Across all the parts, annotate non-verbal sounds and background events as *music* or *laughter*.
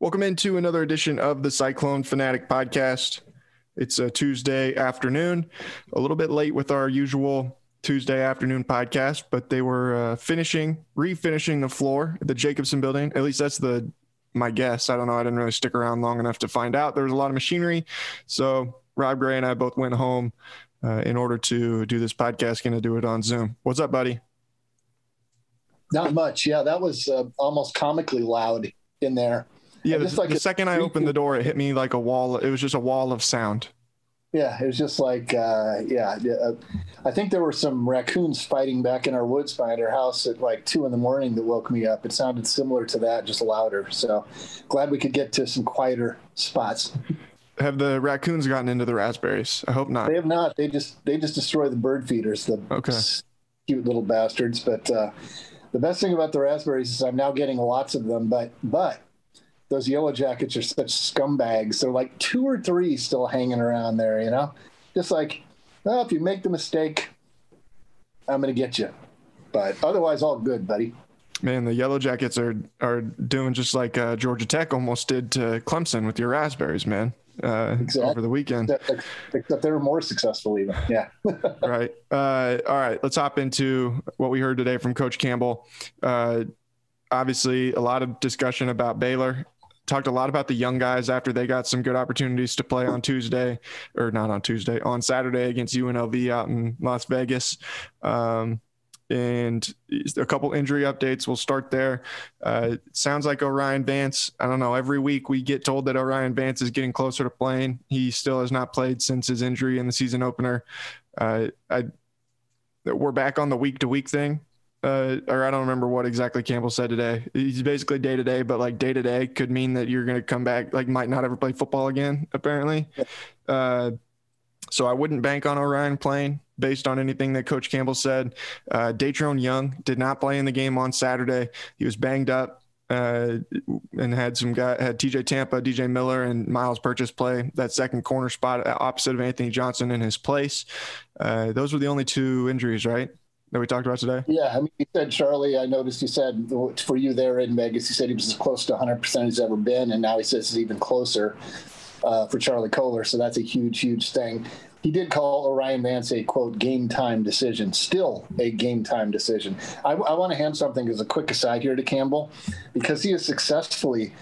Welcome into another edition of the Cyclone Fanatic podcast. It's a Tuesday afternoon, a little bit late with our usual Tuesday afternoon podcast, but they were uh, finishing, refinishing the floor at the Jacobson building. At least that's the my guess. I don't know. I didn't really stick around long enough to find out. There was a lot of machinery, so Rob Gray and I both went home uh, in order to do this podcast. Going to do it on Zoom. What's up, buddy? Not much. Yeah, that was uh, almost comically loud in there. Yeah, the, like the second I opened the door, it hit me like a wall. It was just a wall of sound. Yeah, it was just like, uh, yeah. Uh, I think there were some raccoons fighting back in our woods behind our house at like two in the morning that woke me up. It sounded similar to that, just louder. So glad we could get to some quieter spots. Have the raccoons gotten into the raspberries? I hope not. They have not. They just they just destroy the bird feeders, the okay. cute little bastards. But uh, the best thing about the raspberries is I'm now getting lots of them. But but those yellow jackets are such scumbags. They're like two or three still hanging around there, you know? Just like, well, if you make the mistake, I'm going to get you. But otherwise, all good, buddy. Man, the Yellow Jackets are are doing just like uh, Georgia Tech almost did to Clemson with your raspberries, man. Uh, exactly. Over the weekend, except, except they were more successful, even. Yeah. *laughs* right. Uh, all right. Let's hop into what we heard today from Coach Campbell. Uh, obviously, a lot of discussion about Baylor talked a lot about the young guys after they got some good opportunities to play on Tuesday, or not on Tuesday, on Saturday against UNLV out in Las Vegas. Um, and a couple injury updates. We'll start there. Uh, sounds like O'Rien Vance. I don't know. Every week we get told that O'Rien Vance is getting closer to playing. He still has not played since his injury in the season opener. Uh, I, we're back on the week to week thing uh, or I don't remember what exactly Campbell said today. He's basically day to day, but like day to day could mean that you're going to come back, like might not ever play football again, apparently. Uh, so I wouldn't bank on O'Rien playing based on anything that Coach Campbell said. Uh, Datrone Young did not play in the game on Saturday. He was banged up. Uh, and had some guy had TJ Tampa, DJ Miller, and Myles Purchase play that second corner spot opposite of Anthony Johnson in his place. Uh, those were the only two injuries, right? That we talked about today? Yeah, I mean, he said Charlie. I noticed he said for you there in Vegas, he said he was as close to 100 percent as ever been, and now he says it's even closer uh, for Charlie Kolar. So that's a huge, huge thing. He did call O'Rien Vance a quote game time decision, still a game time decision. I, I want to hand something as a quick aside here to Campbell because he has successfully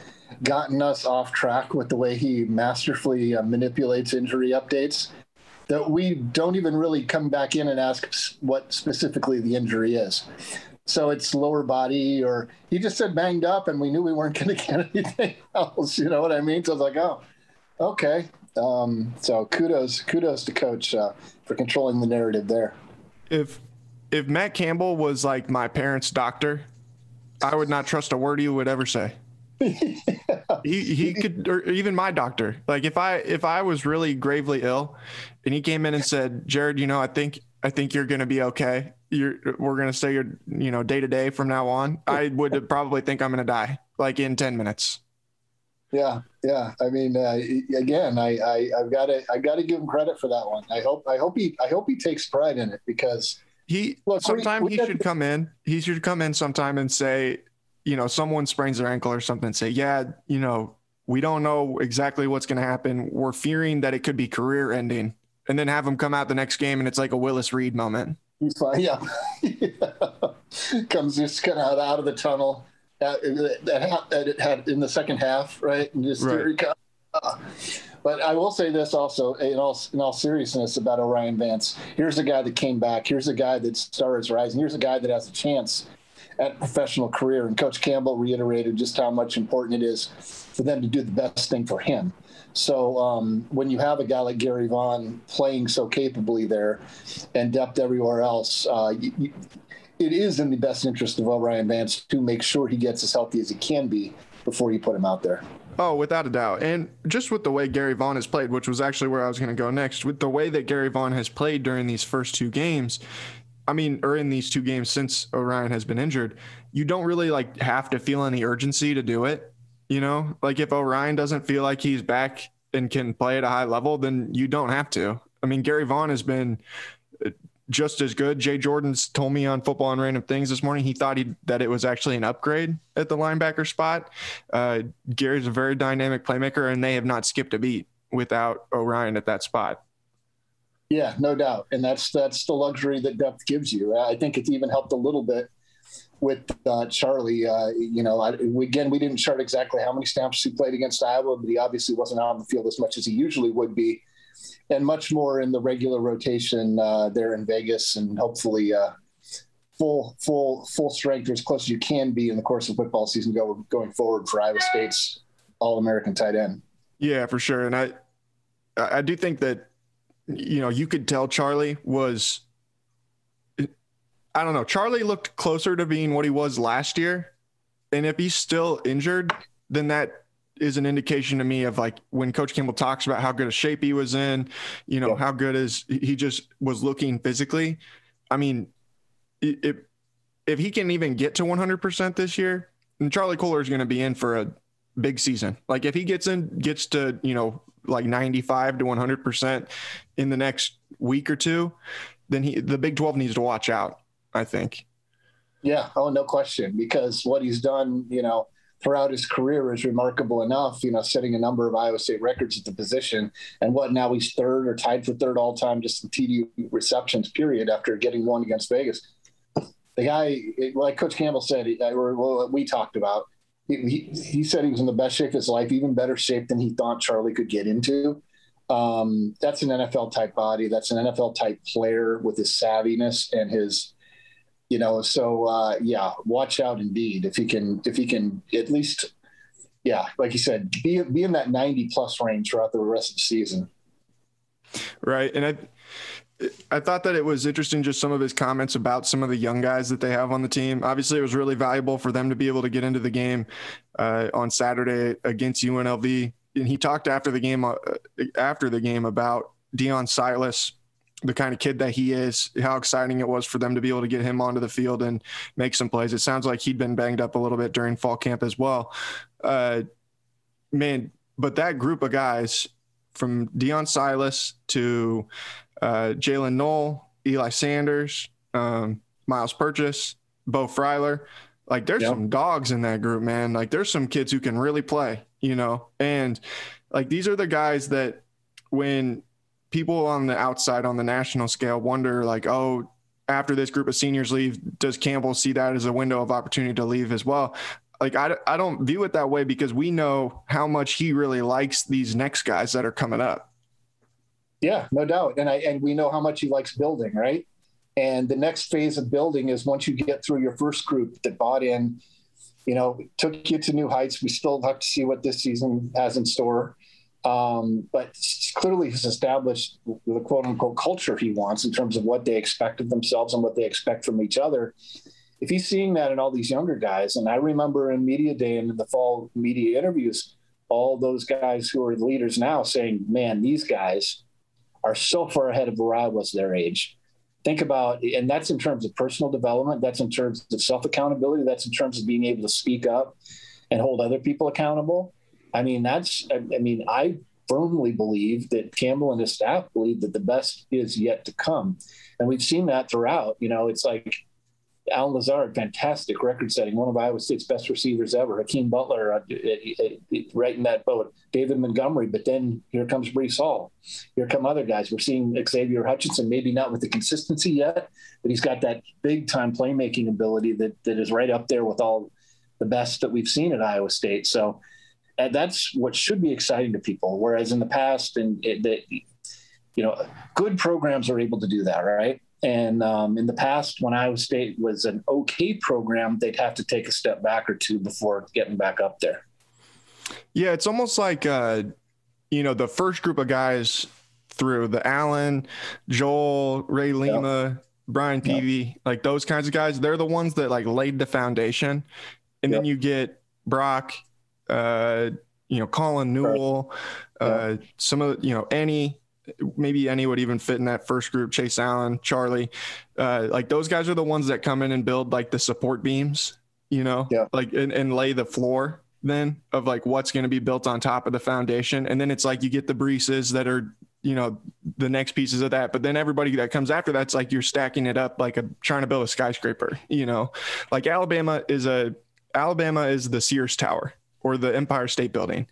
gotten us off track with the way he masterfully uh, manipulates injury updates that we don't even really come back in and ask what specifically the injury is. So it's lower body, or he just said banged up, and we knew we weren't *laughs* going to get anything else. You know what I mean? So I was like, oh, okay. Um, so kudos, kudos to Coach uh, for controlling the narrative there. If if Matt Campbell was like my parents' doctor, I would not trust a word he would ever say. *laughs* he he could or even my doctor. Like if i if i was really gravely ill and he came in and said jared you know i think i think you're going to be okay. You're we're going to say you're you know day to day from now on. I would probably think i'm going to die like in 10 minutes. Yeah yeah. I mean uh, again i i i've got to i got to give him credit for that one. I hope i hope he i hope he takes pride in it because he look, sometime we, we he should come in he should come in sometime and say you know, someone sprains their ankle or something, say, yeah, you know, we don't know exactly what's going to happen. We're fearing that it could be career ending. And then have them come out the next game and it's like a Willis Reed moment. He's fine. Yeah. *laughs* Comes just kind of out of the tunnel That it had in the second half, right? And just right. Uh, but I will say this also, in all in all seriousness, about O'Rien Vance. Here's a guy that came back. Here's a guy that starts rising. Here's a guy that has a chance at professional career. And Coach Campbell reiterated just how much important it is for them to do the best thing for him. So um, when you have a guy like Gary Vaughn playing so capably there and depth everywhere else, uh, you, you, it is in the best interest of O'Rien Vance to make sure he gets as healthy as he can be before you put him out there. Oh, without a doubt. And just with the way Gary Vaughn has played, which was actually where I was going to go next, with the way that Gary Vaughn has played during these first two games, I mean, or in these two games since O'Rien has been injured, you don't really like have to feel any urgency to do it. You know, like if O'Rien doesn't feel like he's back and can play at a high level, then you don't have to. I mean, Gary Vaughn has been uh, just as good. Jay Jordan's told me on Football and Random Things this morning he thought he that it was actually an upgrade at the linebacker spot. Uh, Gerry's a very dynamic playmaker, and they have not skipped a beat without O'Rien at that spot. Yeah, no doubt, and that's that's the luxury that depth gives you. I think it's even helped a little bit with uh, Charlie. Uh, you know, I, again, we didn't chart exactly how many snaps he played against Iowa, but he obviously wasn't on the field as much as he usually would be and much more in the regular rotation uh, there in Vegas, and hopefully uh, full full full strength or as close as you can be in the course of football season go, going forward for Iowa State's All American tight end. Yeah, for sure, and I I do think that you know you could tell Charlie was. I don't know. Charlie looked closer to being what he was last year. And if he's still injured, then that is an indication to me of like when Coach Campbell talks about how good a shape he was in, you know, yeah. how good is he just was looking physically. I mean, if if he can even get to 100% this year, then Charlie Kolar is going to be in for a big season. Like if he gets in, gets to you know like 95 to 100% in the next week or two, then he the Big 12 needs to watch out. I think. Yeah. Oh, no question. Because what he's done, you know throughout his career is remarkable enough, you know, setting a number of Iowa State records at the position. And what now he's third or tied for third all time just in TD receptions, period, after getting one against Vegas. The guy, like Coach Campbell said, or we talked about, he, he said he was in the best shape of his life, even better shape than he thought Charlie could get into. Um, that's an NFL type body. That's an NFL type player with his savviness and his you know so uh, yeah watch out indeed if he can if he can at least yeah like you said be, be in that 90 plus range throughout the rest of the season right and i I thought that it was interesting just some of his comments about some of the young guys that they have on the team. Obviously, it was really valuable for them to be able to get into the game uh, on Saturday against UNLV. And he talked after the game uh, after the game about Deon Silas the kind of kid that he is, how exciting it was for them to be able to get him onto the field and make some plays. It sounds like he'd been banged up a little bit during fall camp as well. Uh, man, but that group of guys from Deon Silas to uh, Jaylin Noel, Eli Sanders, um, Myles Purchase, Beau Freyler, like there's yep. some dogs in that group, man. Like there's some kids who can really play, you know, and like these are the guys that when people on the outside on the national scale wonder like, oh, after this group of seniors leave, does Campbell see that as a window of opportunity to leave as well? Like, I, I don't view it that way because we know how much he really likes these next guys that are coming up. Yeah, no doubt. And I, and we know how much he likes building, right? And the next phase of building is once you get through your first group that bought in, you know, took you to new heights. We still have to see what this season has in store. Um, but clearly he's established the quote unquote culture he wants in terms of what they expect of themselves and what they expect from each other. If he's seeing that in all these younger guys, and I remember in media day and in the fall media interviews, all those guys who are leaders now saying, man, these guys are so far ahead of where I was their age. Think about, and that's in terms of personal development, that's in terms of self accountability, that's in terms of being able to speak up and hold other people accountable I mean, that's, I, I mean, I firmly believe that Campbell and his staff believe that the best is yet to come. And we've seen that throughout. You know, it's like Allen Lazard, fantastic record setting, one of Iowa State's best receivers ever. Hakeem Butler, uh, uh, uh, right in that boat. David Montgomery, but then here comes Breece Hall. Here come other guys. We're seeing Xavier Hutchinson, maybe not with the consistency yet, but he's got that big time playmaking ability that that is right up there with all the best that we've seen at Iowa State. So and that's what should be exciting to people. Whereas in the past, and the, you know, good programs are able to do that, right? And um, in the past, when Iowa State was an okay program, they'd have to take a step back or two before getting back up there. Yeah, it's almost like uh, you know the first group of guys through the Allen, Joel, Ray Lima, yep. Brian Peavy, yep. like those kinds of guys. They're the ones that like laid the foundation, and yep. then you get Brock uh, you know, Colin Newell, uh, some of you know any maybe any would even fit in that first group. Chase Allen, Charlie, uh, like those guys are the ones that come in and build like the support beams, you know, yeah. like and, and lay the floor then of like what's going to be built on top of the foundation. And then it's like you get the breezes that are, you know, the next pieces of that. But then everybody that comes after that's like you're stacking it up like a trying to build a skyscraper, you know, like Alabama is a Alabama is the Sears Tower or the Empire State Building.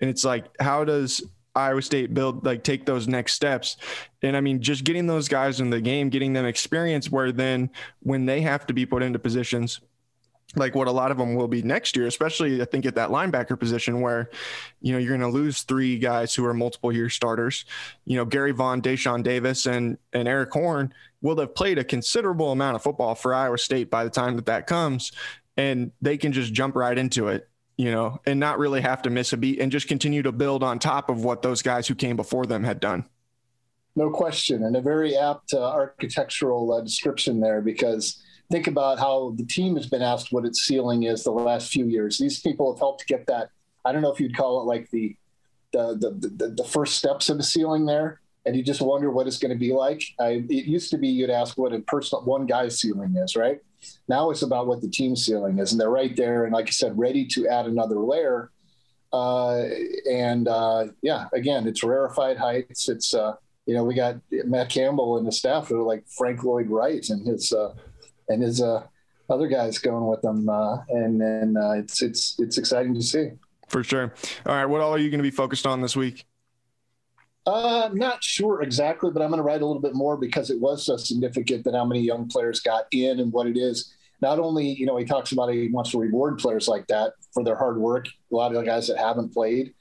And it's like, how does Iowa State build like take those next steps. And I mean, just getting those guys in the game, getting them experience where then when they have to be put into positions like what a lot of them will be next year, especially I think at that linebacker position where, you know, you're going to lose three guys who are multiple year starters. You know, Gary Vaughn, Dashawn Davis, and and Eric Horn will have played a considerable amount of football for Iowa State by the time that that comes, and they can just jump right into it you know, and not really have to miss a beat and just continue to build on top of what those guys who came before them had done. No question. And a very apt uh, architectural uh, description there because think about how the team has been asked what its ceiling is the last few years. These people have helped get that. I don't know if you'd call it like the the the, the, the first steps of a ceiling there and you just wonder what it's going to be like. I, it used to be you'd ask what a person one guy's ceiling is, right? Now it's about what the team ceiling is, and they're right there. And like I said, ready to add another layer. Uh, and uh, yeah, again, it's rarefied heights. It's uh, you know we got Matt Campbell and the staff are like Frank Lloyd Wright and his uh, and his uh, other guys going with them, uh, and and it's it's it's exciting to see. For sure. All right, what all are you going to be focused on this week? Uh, not sure exactly, but I'm going to write a little bit more because it was so significant that how many young players got in and what it is. Not only, you know, he talks about he wants to reward players like that for their hard work. A lot of the guys that haven't played,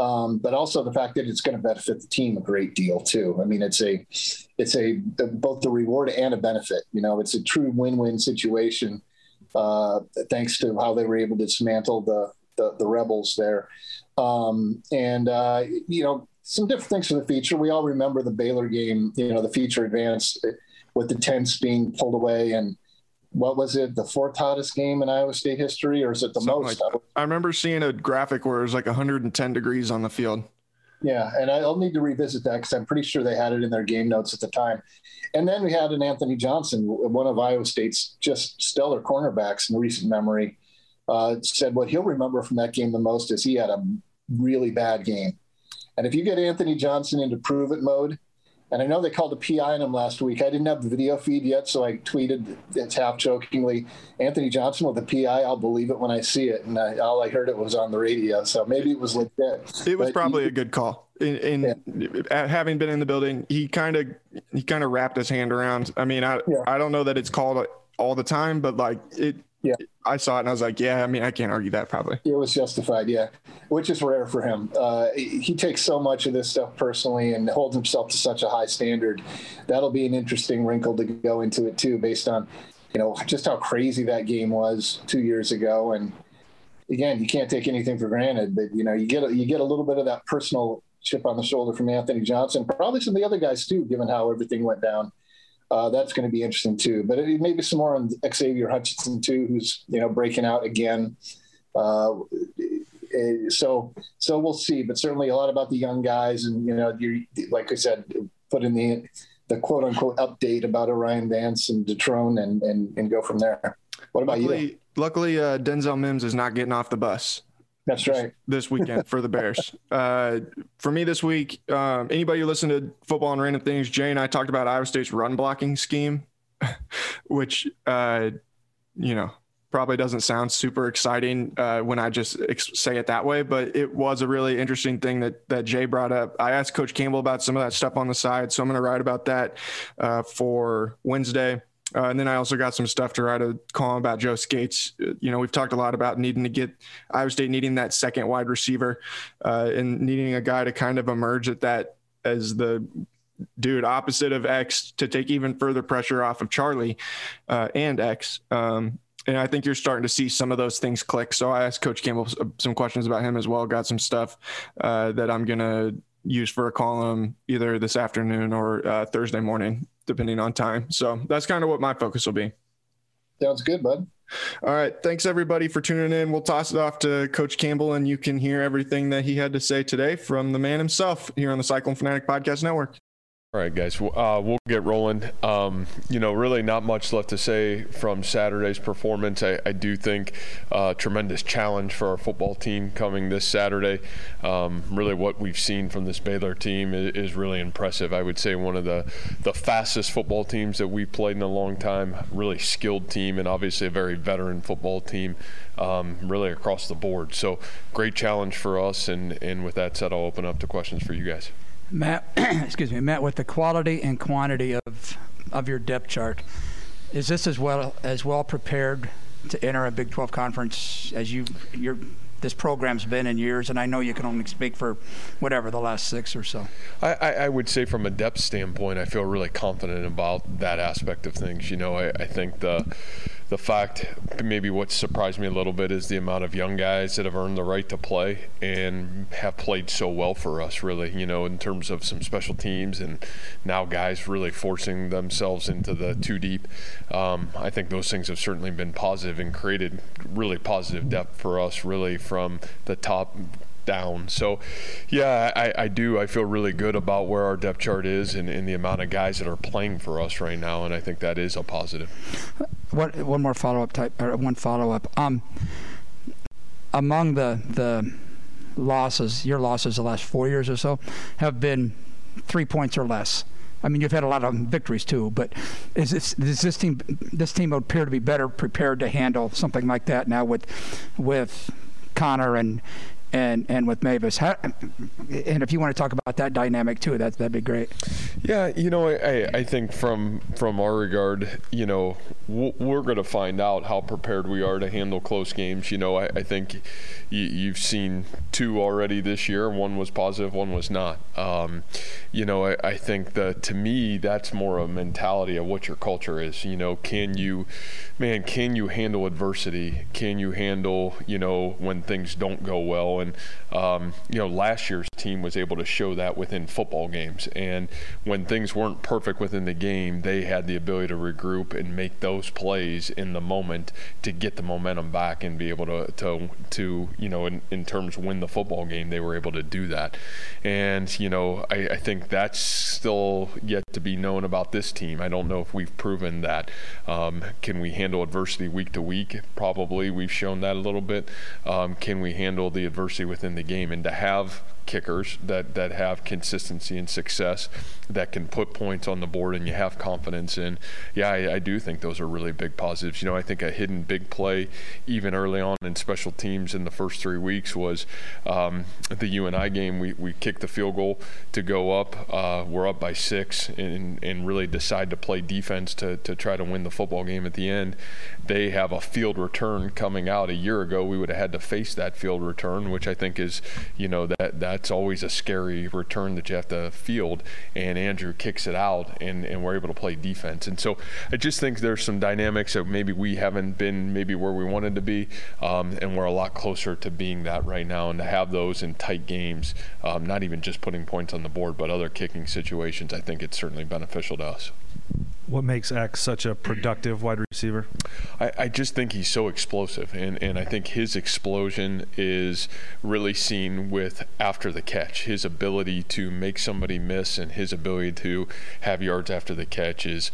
um, but also the fact that it's going to benefit the team a great deal too. I mean, it's a, it's a both the reward and a benefit. You know, it's a true win-win situation. Uh, thanks to how they were able to dismantle the the, the rebels there, um, and uh, you know, some different things for the feature. We all remember the Baylor game, you know, the feature advance with the tents being pulled away and what was it, the fourth hottest game in Iowa State history, or is it the Something most? Like I remember seeing a graphic where it was like 110 degrees on the field. Yeah, and I'll need to revisit that because I'm pretty sure they had it in their game notes at the time. And then we had an Anthony Johnson, one of Iowa State's just stellar cornerbacks in recent memory, uh, said what he'll remember from that game the most is he had a really bad game. And if you get Anthony Johnson into prove it mode, and I know they called a PI on him last week. I didn't have the video feed yet, so I tweeted it's half jokingly, Anthony Johnson with a PI. I'll believe it when I see it. And I, all I heard it was on the radio, so maybe it was legit. It was but probably he, a good call. In, in yeah. having been in the building, he kind of he kind of wrapped his hand around. I mean, I yeah. I don't know that it's called all the time, but like it yeah. I saw it and I was like, yeah, I mean, I can't argue that probably. It was justified, yeah, which is rare for him. Uh, he takes so much of this stuff personally and holds himself to such a high standard. That'll be an interesting wrinkle to go into it too, based on, you know, just how crazy that game was two years ago. And again, you can't take anything for granted, but you know, you get a, you get a little bit of that personal chip on the shoulder from Anthony Johnson, probably some of the other guys too, given how everything went down uh, that's going to be interesting too. But it, maybe some more on Xavier Hutchinson too, who's you know breaking out again. Uh, eh, so so we'll see, but certainly a lot about the young guys, and you know, you like I said, put in the the quote unquote update about O'Rien Vance and Datrone, and and and go from there. What about luckily, you? Luckily, uh, Denzel Mims is not getting off the bus. That's right. This weekend for the Bears. *laughs* uh, for me this week, um, anybody who listened to football and random things, Jay and I talked about Iowa State's run blocking scheme, *laughs* which, uh, you know, probably doesn't sound super exciting uh, when I just ex- say it that way, but it was a really interesting thing that that Jay brought up. I asked Coach Campbell about some of that stuff on the side, so I'm going to write about that uh, for Wednesday. Uh, and then I also got some stuff to write a column about Joe Scates. Uh, you know, we've talked a lot about needing to get Iowa State needing that second wide receiver uh, and needing a guy to kind of emerge at that as the dude opposite of X to take even further pressure off of Charlie uh, and X. Um, and I think you're starting to see some of those things click. So I asked Coach Campbell some questions about him as well. Got some stuff uh, that I'm gonna use for a column either this afternoon or uh, Thursday morning depending on time. So that's kind of what my focus will be. Sounds good, bud. All right. Thanks everybody for tuning in. We'll toss it off to Coach Campbell, and you can hear everything that he had to say today from the man himself here on the Cyclone Fanatic Podcast Network. All right, guys, uh, we'll get rolling. Um, you know, really not much left to say from Saturday's performance. I, I do think uh, tremendous challenge for our football team coming this Saturday. Um, really, what we've seen from this Baylor team is, is, really impressive. I would say one of the, the fastest football teams that we've played in a long time. Really skilled team, and obviously a very veteran football team, um, really across the board. So, great challenge for us. And, and with that said, I'll open up to questions for you guys. Matt, *clears throat* excuse me, Matt, with the quality and quantity of of your depth chart, is this as well as well prepared to enter a Big 12 conference as you your this program's been in years, and I know you can only speak for whatever the last six or so. I, I would say, from a depth standpoint, I feel really confident about that aspect of things. You know, I, I think the the fact, maybe what surprised me a little bit, is the amount of young guys that have earned the right to play and have played so well for us, really, you know, in terms of some special teams and now guys really forcing themselves into the two deep. Um, I think those things have certainly been positive and created really positive depth for us, really, from the top down. So, yeah, I, I, do. I feel really good about where our depth chart is and, and, the amount of guys that are playing for us right now, and I think that is a positive. What, one more follow up type, or one follow up. Um, among the the losses, your losses the last four years or so, have been three points or less. I mean, you've had a lot of victories too, but is this, is this team this team appear to be better prepared to handle something like that now with with Connor and and and with Mevis. How, and if you want to talk about that dynamic too, that that'd be great. Yeah, you know, I I think from from our regard, you know, we're going to find out how prepared we are to handle close games. You know, I, I think you, have seen two already this year. One was positive, one was not. Um, you know, I, I think that to me, that's more a mentality of what your culture is. You know, can you, man, can you handle adversity? Can you handle, you know, when things don't go well? And um, you know, last year's team was able to show that within football games. And when things weren't perfect within the game, they had the ability to regroup and make those plays in the moment to get the momentum back and be able to to to you know, in, in terms win the football game, they were able to do that. And you know, I, I think that's still yet to be known about this team. I don't know if we've proven that. Um, can we handle adversity week to week? Probably. We've shown that a little bit. Um, can we handle the adversity within the game? And to have kickers that, that have consistency and success that can put points on the board and you have confidence in. Yeah, I, I, do think those are really big positives. You know, I think a hidden big play even early on in special teams in the first three weeks was um, the UNI game. We, we kicked the field goal to go up. Uh, we're up by six and, and really decide to play defense to, to try to win the football game at the end. They have a field return coming out a year ago. We would have had to face that field return, which I think is, you know, that, that that's always a scary return that you have to field. And Andrew kicks it out, and, and we're able to play defense. And so I just think there's some dynamics that maybe we haven't been maybe where we wanted to be, um, and we're a lot closer to being that right now. And to have those in tight games, um, not even just putting points on the board, but other kicking situations, I think it's certainly beneficial to us what makes X such a productive wide receiver? I, I, just think he's so explosive, and, and I think his explosion is really seen with after the catch. His ability to make somebody miss and his ability to have yards after the catch is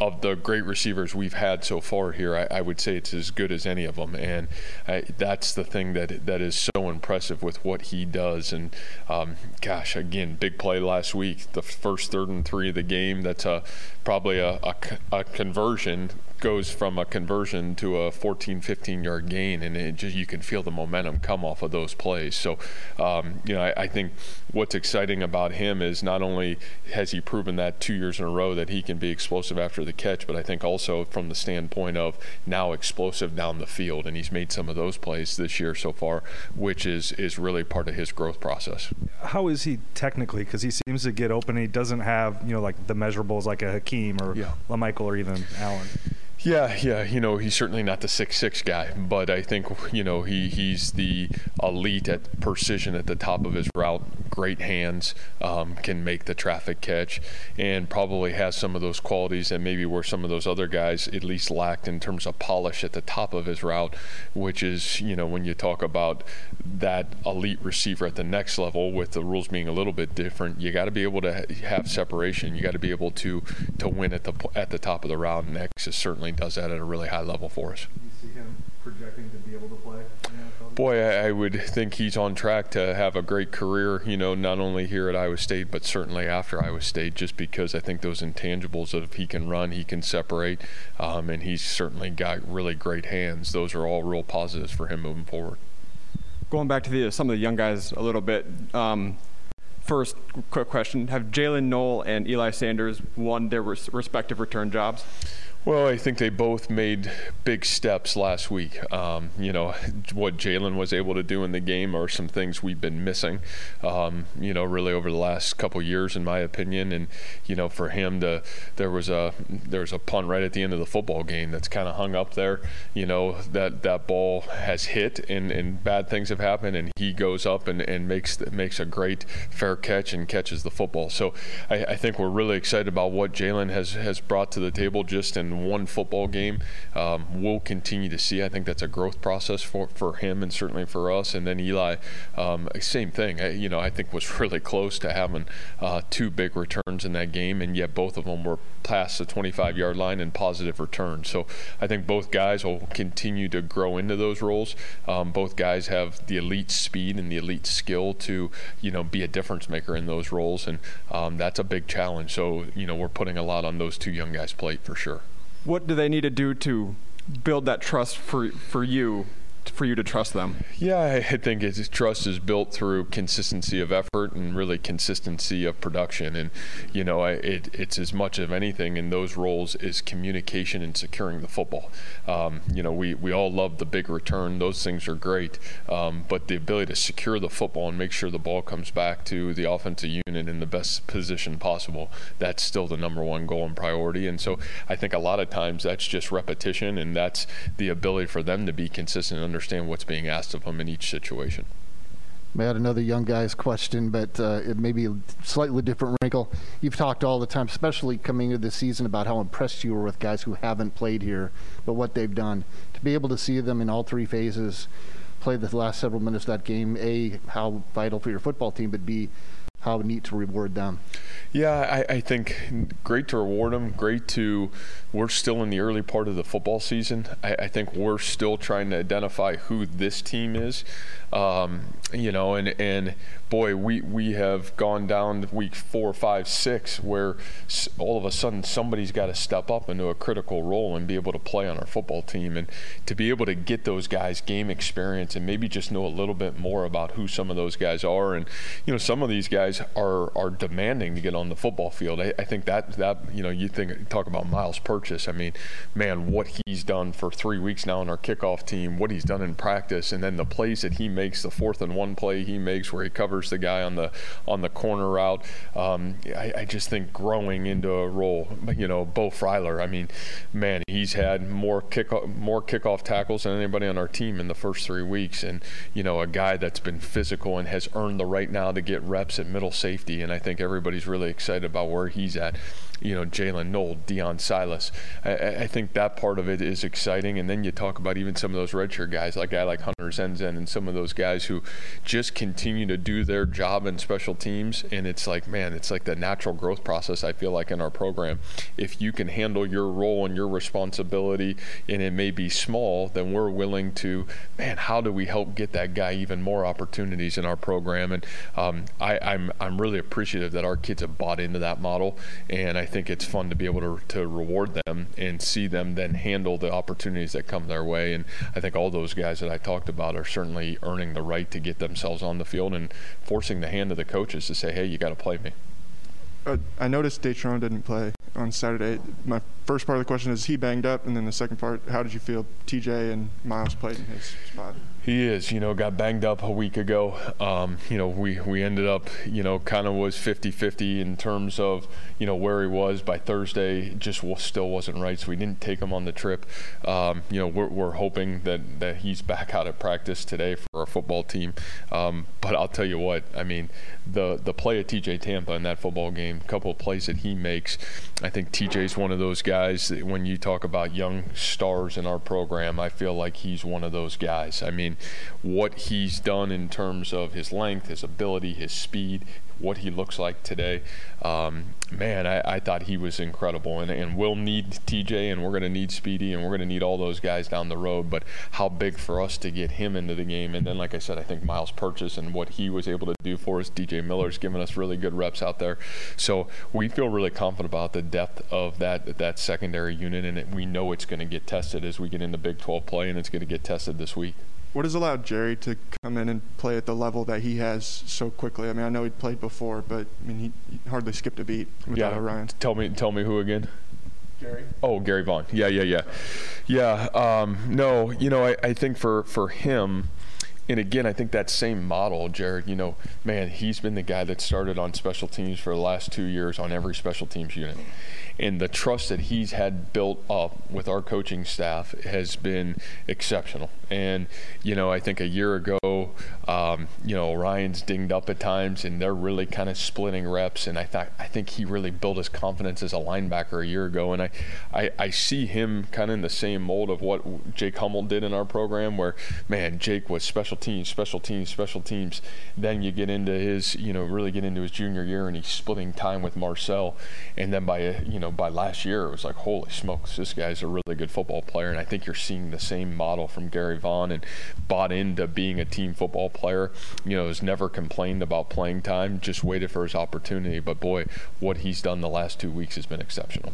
of the great receivers we've had so far here, I, I, would say it's as good as any of them, and I, that's the thing that that is so impressive with what he does. And um, gosh, again, big play last week, the first third and three of the game. That's a probably a, a, a conversion goes from a conversion to a 14, 15 yard gain, and it just you can feel the momentum come off of those plays. So, um, you know, I, I, think what's exciting about him is not only has he proven that two years in a row that he can be explosive after the catch, but I think also from the standpoint of now explosive down the field, and he's made some of those plays this year so far, which is is really part of his growth process. How is he technically? Because he seems to get open. He doesn't have you know like the measurables like a Hakeem or yeah. La'Michael or even Allen. Yeah, yeah. You know, he's certainly not the six six guy, but I think you know he he's the elite at precision at the top of his route. Great hands, um, can make the traffic catch, and probably has some of those qualities that maybe where some of those other guys at least lacked in terms of polish at the top of his route, which is you know when you talk about that elite receiver at the next level with the rules being a little bit different, you got to be able to have separation. You got to be able to to win at the at the top of the route, X is certainly does that at a really high level for us. Do you see him projecting to be able to play? Boy, I, I would think he's on track to have a great career, you know, not only here at Iowa State, but certainly after Iowa State, just because I think those intangibles of he can run, he can separate, um, and he's certainly got really great hands. Those are all real positives for him moving forward. Going back to the, some of the young guys a little bit, um, first quick question Have Jaylin Noel and Eli Sanders won their res- respective return jobs? Well, I think they both made big steps last week. Um, you know, what Jaylin was able to do in the game are some things we've been missing, um, you know, really over the last couple years, in my opinion. And, you know, for him to, there was a, there was a punt right at the end of the football game that's kind of hung up there. You know, that, that ball has hit and, and bad things have happened, and he goes up and, and makes, makes a great fair catch and catches the football. So I, I think we're really excited about what Jaylin has, has brought to the table just in one football game. Um, we'll continue to see. I think that's a growth process for, for him and certainly for us. And then Eli, um, same thing. I, you know, I think was *laughs* really close to having uh, two big returns in that game, and yet both of them were past the 25 yard line and positive returns. So I think both guys will continue to grow into those roles. Um, both guys have the elite speed and the elite skill to, you know, be a difference maker in those roles, and um, that's a big challenge. So you know, we're putting a lot on those two young guys' plate for sure what do they need to do to build that trust for for you for you to trust them? Yeah, I think it's, trust is built through consistency of effort and really consistency of production. And you know, it, it's as much of anything in those roles is communication and securing the football. Um, you know, we we all love the big return; those things are great. Um, but the ability to secure the football and make sure the ball comes back to the offensive unit in the best position possible, that's still the number one goal and priority. And so, I think a lot of times that's just repetition, and that's the ability for them to be consistent understand what's being asked of them in each situation. Add another young guy's question, but uh, it may be a slightly different wrinkle. You've talked all the time, especially coming into the season, about how impressed you were with guys who haven't played here, but what they've done. To be able to see them in all three phases, play the last several minutes of that game, A, how vital for your football team, but B, how neat to reward them. Yeah, I, I, think great to reward them. Great to, we're still in the early part of the football season. I, I think we're still trying to identify who this team is. Um, you know, and, and boy, we, we have gone down week four, five, six, where all of a sudden somebody's got to step up into a critical role and be able to play on our football team. And to be able to get those guys game experience and maybe just know a little bit more about who some of those guys are. And, you know, some of these guys are, are demanding to get on the football field. I, I think that, that, you know, you think, talk about Myles Purchase. I mean, man, what he's done for three weeks now on our kickoff team, what he's done in practice, and then the plays that he makes, the fourth and one play he makes where he covers the guy on the on the corner route. Um, I, I, just think growing into a role, you know, Beau Freyler. I mean, man, he's had more kick more kickoff tackles than anybody on our team in the first three weeks, and you know, a guy that's been physical and has earned the right now to get reps at middle safety. And I think everybody's really excited about where he's at you know, Jaylin Noel, Deon Silas. I, I, think that part of it is exciting. And then you talk about even some of those redshirt guys, like a guy like Hunter Zenzen and some of those guys who just continue to do their job in special teams. And it's like, man, it's like the natural growth process I feel like in our program. If you can handle your role and your responsibility, and it may be small, then we're willing to, man, how do we help get that guy even more opportunities in our program? And um, I, I'm, I'm really appreciative that our kids have bought into that model. And I I think it's fun to be able to, to reward them and see them then handle the opportunities that come their way. And I think all those guys that I talked about are certainly earning the right to get themselves on the field and forcing the hand of the coaches to say, hey, you got to play me. Uh, I noticed Datrone didn't play on Saturday. My first part of the question is he banged up, and then the second part, how did you feel TJ and Myles played in his spot? He is, you know, got banged up a week ago. Um, you know, we, we ended up, you know, kind of was 50 50 in terms of, you know, where he was by Thursday. Just still wasn't right. So we didn't take him on the trip. Um, you know, we're, we're hoping that, that he's back out of practice today for our football team. Um, but I'll tell you what, I mean, the, the play of TJ Tampa in that football game, a couple of plays that he makes, I think TJ's one of those guys that when you talk about young stars in our program, I feel like he's one of those guys. I mean, what he's done in terms of his length, his ability, his speed, what he looks like today. Um, man, I, I, thought he was incredible. And, and we'll need TJ, and we're going to need Speedy, and we're going to need all those guys down the road. But how big for us to get him into the game. And then, like I said, I think Myles Purchase and what he was able to do for us. DJ Miller's given us really good reps out there. So we feel really confident about the depth of that, that secondary unit, and we know it's going to get tested as we get into Big 12 play, and it's going to get tested this week what has allowed Jerry to come in and play at the level that he has so quickly? I mean, I know he'd played before, but I mean, he, he hardly skipped a beat without yeah. O'Rien. Tell me, tell me who again? Gary. Oh, Gary Vaughn. Yeah, yeah, yeah, yeah. Um, no, you know, I, I think for for him, and again, I think that same model, Jared, you know, man, he's been the guy that started on special teams for the last two years on every special teams unit and the trust that he's had built up with our coaching staff has been exceptional. And you know, I think a year ago, um, you know, O'Rien's dinged up at times, and they're really kind of splitting reps. And I thought I think he really built his confidence as a linebacker a year ago. And I, I, I see him kind of in the same mold of what Jake Hummel did in our program, where man, Jake was special teams, special teams, special teams. Then you get into his, you know, really get into his junior year, and he's splitting time with Marcel. And then by you know by last year, it was like, holy smokes, this guy's a really good football player. And I think you're seeing the same model from Gary Vaughn and bought into being a team football player. You know, has never complained about playing time, just waited for his opportunity. But boy, what he's done the last two weeks has been exceptional.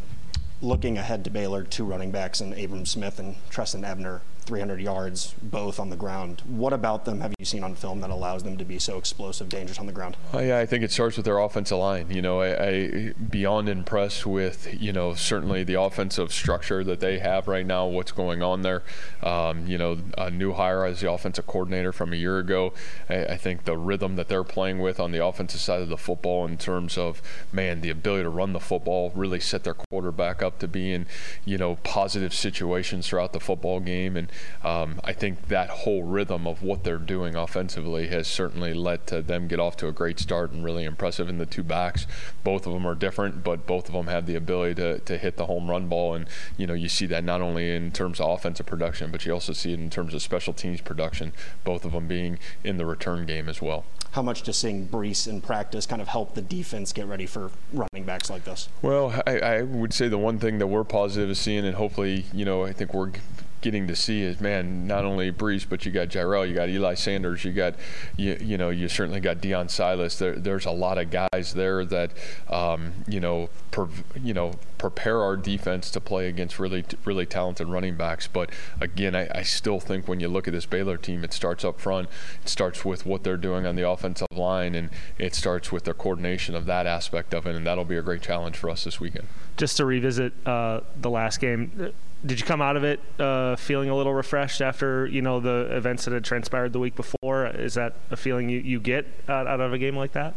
Looking ahead to Baylor, two running backs and Abram Smith and Trestan Ebner 300 yards, both on the ground. What about them have you seen on film that allows them to be so explosive, dangerous on the ground? Oh, yeah, I think it starts with their offensive line. You know, I, I beyond impressed with you know certainly the offensive structure that they have right now. What's going on there? Um, you know, a new hire as the offensive coordinator from a year ago. I, I think the rhythm that they're playing with on the offensive side of the football, in terms of man, the ability to run the football, really set their quarterback up to be in you know positive situations throughout the football game and um, I think that whole rhythm of what they're doing offensively has certainly led to them get off to a great start and really impressive in the two backs. Both of them are different, but both of them have the ability to, to hit the home run ball. And, you know, you see that not only in terms of offensive production, but you also see it in terms of special teams production, both of them being in the return game as well how much does seeing Breece in practice kind of help the defense get ready for running backs like this? Well, I, I, would say the one thing that we're positive is seeing, and hopefully, you know, I think we're getting to see is man, not only Breece, but you got Jirehl, you got Eli Sanders, you got you, you know you certainly got Deon Silas. There, there's a lot of guys there that um, you know per, you know prepare our defense to play against really really talented running backs. But again, I, I still think when you look at this Baylor team, it starts up front. It starts with what they're doing on the offensive line, and it starts with their coordination of that aspect of it, and that'll be a great challenge for us this weekend. Just to revisit uh, the last game did you come out of it uh, feeling a little refreshed after you know the events that had transpired the week before? Is that a feeling you, you get out, out of a game like that?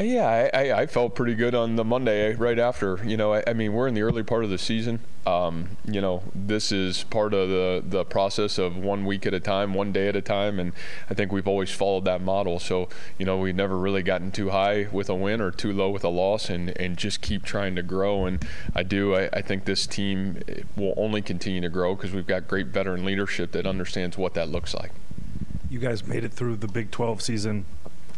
Uh, yeah, I, I, felt pretty good on the Monday right after. You know, I, I mean, we're in the early part of the season. Um, you know, this is part of the, the process of one week at a time, one day at a time, and I think we've always followed that model. So, you know, we've never really gotten too high with a win or too low with a loss, and, and just keep trying to grow. And I do. I, I think this team will only continue to grow because we've got great veteran leadership that understands what that looks like. You guys made it through the Big 12 season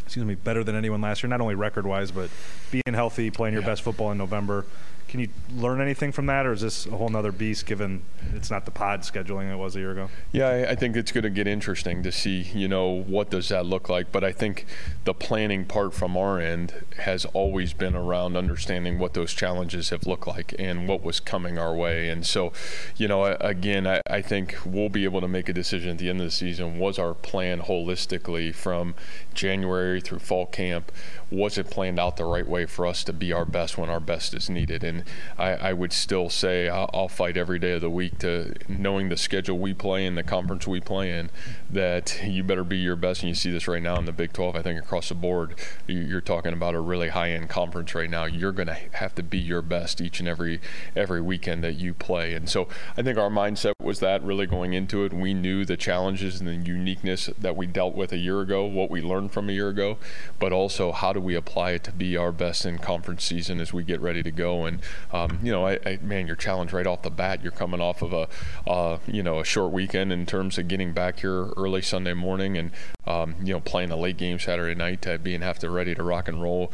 excuse me, better than anyone last year, not only record wise, but being healthy, playing your yeah. best football in November. Can you learn anything from that, or is this a whole nother beast given it's not the pod scheduling it was a year ago? Yeah, I think it's going to get interesting to see, you know, what does that look like. But I think the planning part from our end has always been around understanding what those challenges have looked like and what was coming our way. And so, you know, again, I, I think we'll be able to make a decision at the end of the season. Was our plan holistically from January through fall camp? Was it planned out the right way for us to be our best when our best is needed? And I, I would still say I'll, I'll, fight every day of the week to knowing the schedule we play in, the conference we play in, that you better be your best. And you see this right now in the Big 12. I think across the board, you're talking about a really high-end conference right now. You're going to have to be your best each and every every weekend that you play. And so I think our mindset was that really going into it. We knew the challenges and the uniqueness that we dealt with a year ago, what we learned from a year ago, but also how do we apply it to be our best in conference season as we get ready to go. And um, you know, I, I, man, you're challenged right off the bat. You're coming off of a uh, you know a short weekend in terms of getting back here early Sunday morning and um, you know playing a late game Saturday night, to being have to ready to rock and roll,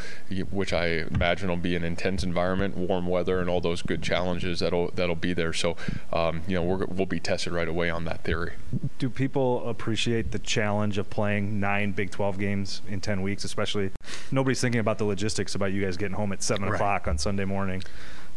which I imagine will be an intense environment, warm weather, and all those good challenges that'll that'll be there. So um, you know we will be tested right away on that theory. Do people appreciate the challenge of playing nine Big 12 games in 10 weeks, especially nobody's thinking about the logistics about you guys getting home at seven right. o'clock on Sunday morning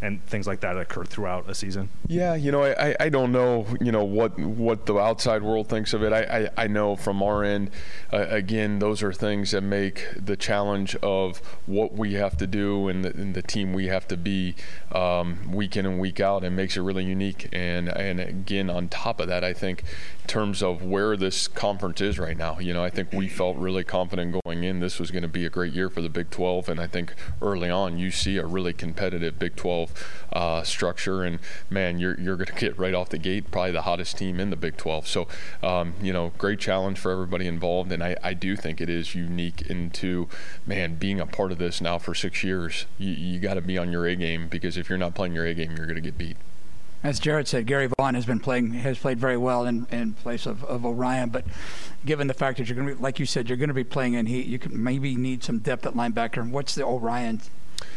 and things like that occur throughout a season? Yeah, you know, I, I don't know, you know, what what the outside world thinks of it. I, I, I know from our end, uh, again, those are things that make the challenge of what we have to do and the, and the team we have to be um, week in and week out and makes it really unique. And, and again, on top of that, I think in terms of where this conference is right now, you know, I think we felt really confident going in. This was going to be a great year for the Big 12. And I think early on, you see a really competitive Big 12 uh, structure. And man, you're you're going to get right off the gate probably the hottest team in the Big 12. So um, you know, great challenge for everybody involved. And I, I do think it is unique into man being a part of this now for six years. You, you got to be on your A game because if you're not playing your A game, you're going to get beat as Jared said, Gerry Vaughn has been playing has played very well in, in place of, of O'Rien. But given the fact that you're going to be, like you said, you're going to be playing in heat, you can maybe need some depth at linebacker. What's the O'Rien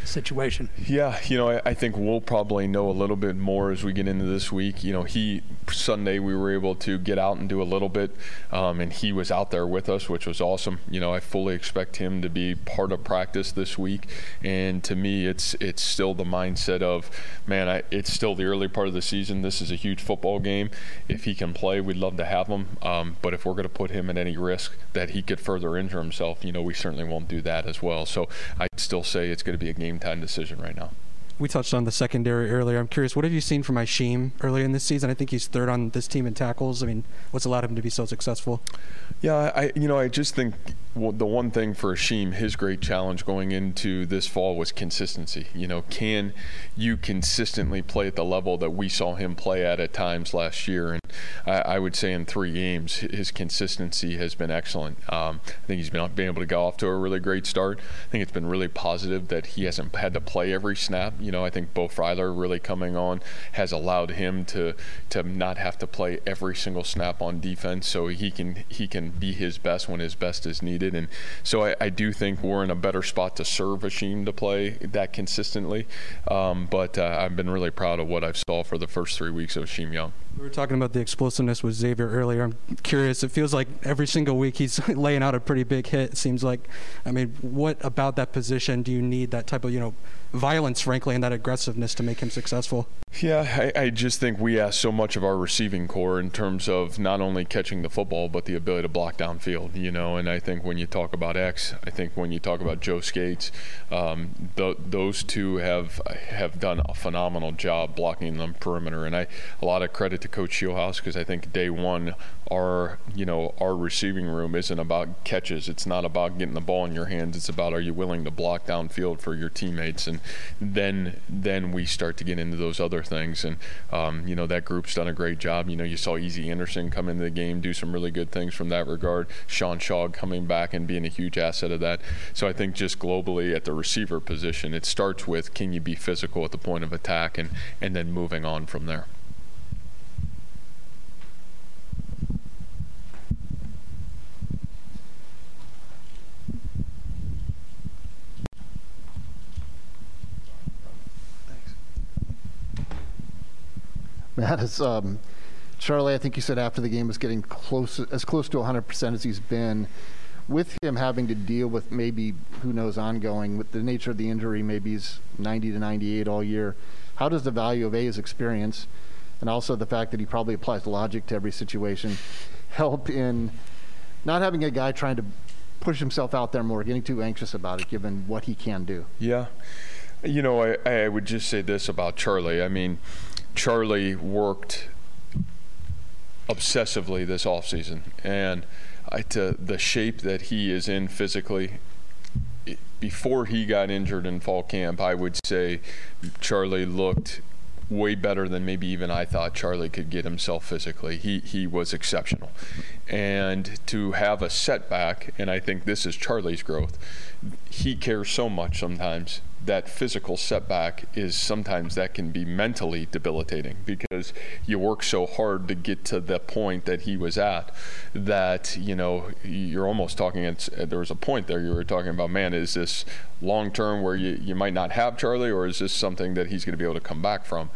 situation? Yeah, you know, I, I, think we'll probably know a little bit more as we get into this week. You know, he Sunday we were able to get out and do a little bit, um, and he was out there with us, which was awesome. You know, I fully expect him to be part of practice this week, and to me, it's it's still the mindset of, man, I, it's still the early part of the season. This is a huge football game. If he can play, we'd love to have him. Um, but if we're going to put him at any risk that he could further injure himself, you know, we certainly won't do that as well. So I'd still say it's going to be a game time decision right now. We touched on the secondary earlier. I'm curious, what have you seen from Isheem earlier in this season? I think he's third on this team in tackles. I mean, what's allowed him to be so successful? Yeah, I you know I just think the one thing for Isheem, his great challenge going into this fall was consistency. You know, can you consistently play at the level that we saw him play at at times last year? And I, I would say in three games, his consistency has been excellent. Um, I think he's been, been able to go off to a really great start. I think it's been really positive that he hasn't had to play every snap. You know, I think Beau Freyler really coming on has allowed him to to not have to play every single snap on defense, so he can he can be his best when his best is needed And so I, I do think we're in a better spot to serve Isheem to play that consistently. Um, but uh, I've been really proud of what I've saw for the first three weeks of Isheem Young. We were talking about the explosiveness with Xavier earlier. I'm curious. It feels like every single week he's *laughs* laying out a pretty big hit. It seems like. I mean, what about that position do you need that type of you know violence, frankly, and that aggressiveness to make him successful? Yeah, I, I, just think we ask so much of our receiving core in terms of not only catching the football, but the ability to block downfield, you know. And I think when you talk about X, I think when you talk about Joe Skates, um, th- those two have have done a phenomenal job blocking the perimeter. And I a lot of credit to Coach Scheelhaase because I think day one, our you know our receiving room isn't about catches. It's not about getting the ball in your hands. It's about are you willing to block downfield for your teammates. And then then we start to get into those other things. And um, you know that group's done a great job. You know you saw Easy Anderson come into the game, do some really good things from that regard. Sean Shaw coming back and being a huge asset of that. So I think just globally at the receiver position, it starts with can you be physical at the point of attack, and and then moving on from there. *laughs* Matt, is um, Charlie, I think you said after the game was getting close, as close to 100% as he's been. With him having to deal with maybe, who knows, ongoing, with the nature of the injury, maybe he's 90 to 98 all year. How does the value of A, his experience, and also the fact that he probably applies logic to every situation, help in not having a guy trying to push himself out there more, getting too anxious about it, given what he can do? Yeah You know, I, I would just say this about Charlie. I mean, Charlie worked obsessively this offseason. And I, to the shape that he is in physically, before he got injured in fall camp, I would say Charlie looked way better than maybe even I thought Charlie could get himself physically. He he was exceptional, and to have a setback, and I think this is Charlie's growth. He cares so much sometimes that physical setback is sometimes that can be mentally debilitating because you work so hard to get to the point that he was at that you know you're almost talking it's, uh, there was a point there you were talking about man is this long term where you, you might not have Charlie or is this something that he's going to be able to come back from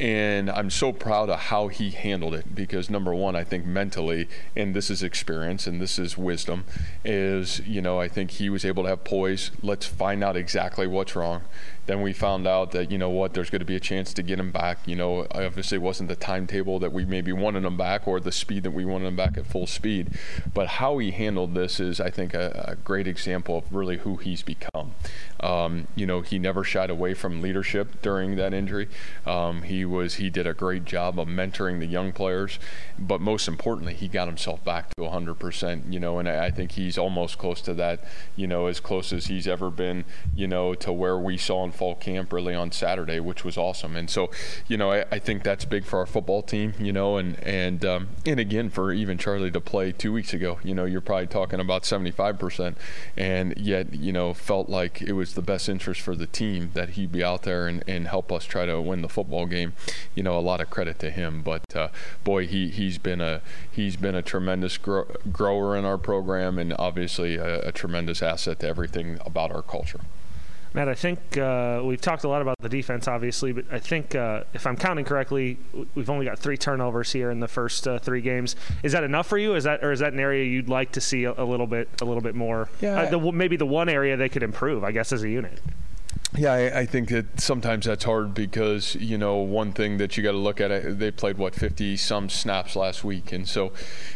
and I'm so proud of how he handled it because number one, I think mentally, and this is experience and this is wisdom, is you know I think he was able to have poise. Let's find out exactly what's wrong. Then we found out that you know what, there's going to be a chance to get him back. You know, obviously it wasn't the timetable that we maybe wanted him back or the speed that we wanted him back at full speed, but how he handled this is I think a, a great example of really who he's become. Um, you know, he never shied away from leadership during that injury. Um, he was he did a great job of mentoring the young players, but most importantly, he got himself back to 100%. You know, and I, I think he's almost close to that. You know, as close as he's ever been. You know, to where we saw in fall camp really on Saturday, which was awesome. And so, you know, I, I think that's big for our football team. You know, and and um, and again for even Charlie to play two weeks ago. You know, you're probably talking about 75%, and yet you know felt like it was the best interest for the team that he'd be out there and, and help us try to win the football game. You know, a lot of credit to him. But uh, boy, he he's been a he's been a tremendous grow, grower in our program, and obviously a, a tremendous asset to everything about our culture. Matt, I think uh, we've talked a lot about the defense, obviously, but I think uh, if I'm counting correctly, we've only got three turnovers here in the first uh, three games. Is that enough for you? Is that or is that an area you'd like to see a, a little bit, a little bit more? Yeah. Uh, the, maybe the one area they could improve, I guess, as a unit. Yeah, I, I, think that sometimes that's hard because you know one thing that you got to look at. They played what 50 some snaps last week, and so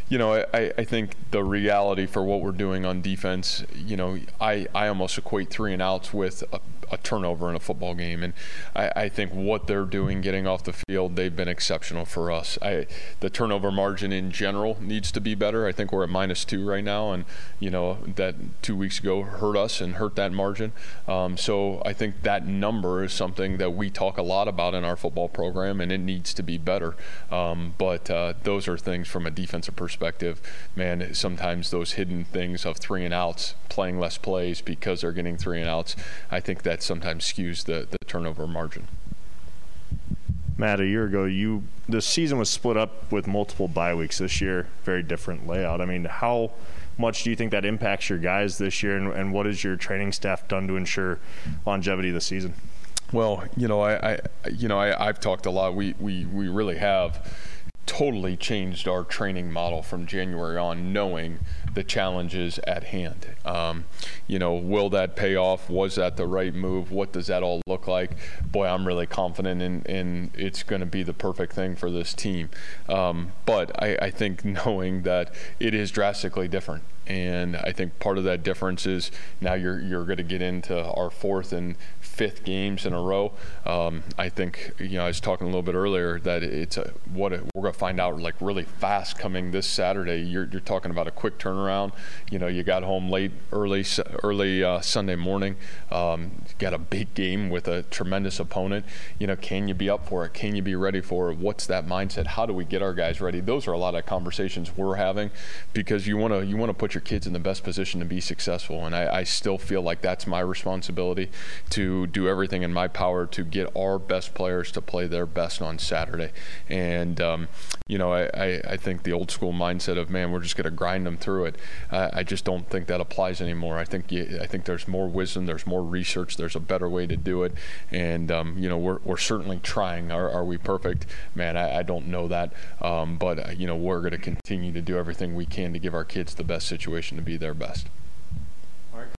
you know I, I think the reality for what we're doing on defense, you know, I I almost equate three and outs with a, a turnover in a football game, and I, I, think what they're doing, getting off the field, they've been exceptional for us. I, the turnover margin in general needs to be better. I think we're at minus two right now, and you know that two weeks ago hurt us and hurt that margin. Um, so I think that number is something that we talk a lot about in our football program, and it needs to be better. Um, but uh, those are things from a defensive perspective. Man, sometimes those hidden things of three and outs, playing less plays because they're getting three and outs. I think that sometimes skews the, the turnover margin. Matt, a year ago, you the season was split up with multiple bye weeks. This year, very different layout. I mean, how much do you think that impacts your guys this year, and, and what has your training staff done to ensure longevity this season? Well, you know, I, I you know, I, I've talked a lot. We we we really have totally changed our training model from January on, knowing the challenges at hand. Um, you know, will that pay off? Was that the right move? What does that all look like? Boy, I'm really confident in, in it's going to be the perfect thing for this team. Um, but I, I think *laughs* knowing that it is drastically different and I think part of that difference is now you're you're going to get into our fourth and fifth games in a row. Um, I think you know I was talking a little bit earlier that it's a, what a, we're going to find out like really fast coming this Saturday. You're, you're talking about a quick turnaround. You know you got home late early early uh, Sunday morning. Um, got a big game with a tremendous opponent. You know can you be up for it? Can you be ready for it? What's that mindset? How do we get our guys ready? Those are a lot of conversations we're having because you want to you want to put your kids in the best position to be successful. And I, I, still feel like that's my responsibility to do everything in my power to get our best players to play their best on Saturday. And, um, you know, I, I, I, think the old school mindset of, man, we're just going to grind them through it. I, I, just don't think that applies anymore. I think, you, I think there's more wisdom, there's more research, there's a better way to do it. And, um, you know, we're, we're certainly trying. Are, are we perfect? Man, I, I don't know that. Um, but, uh, you know, we're going to continue to do everything we can to give our kids the best situation to be their best.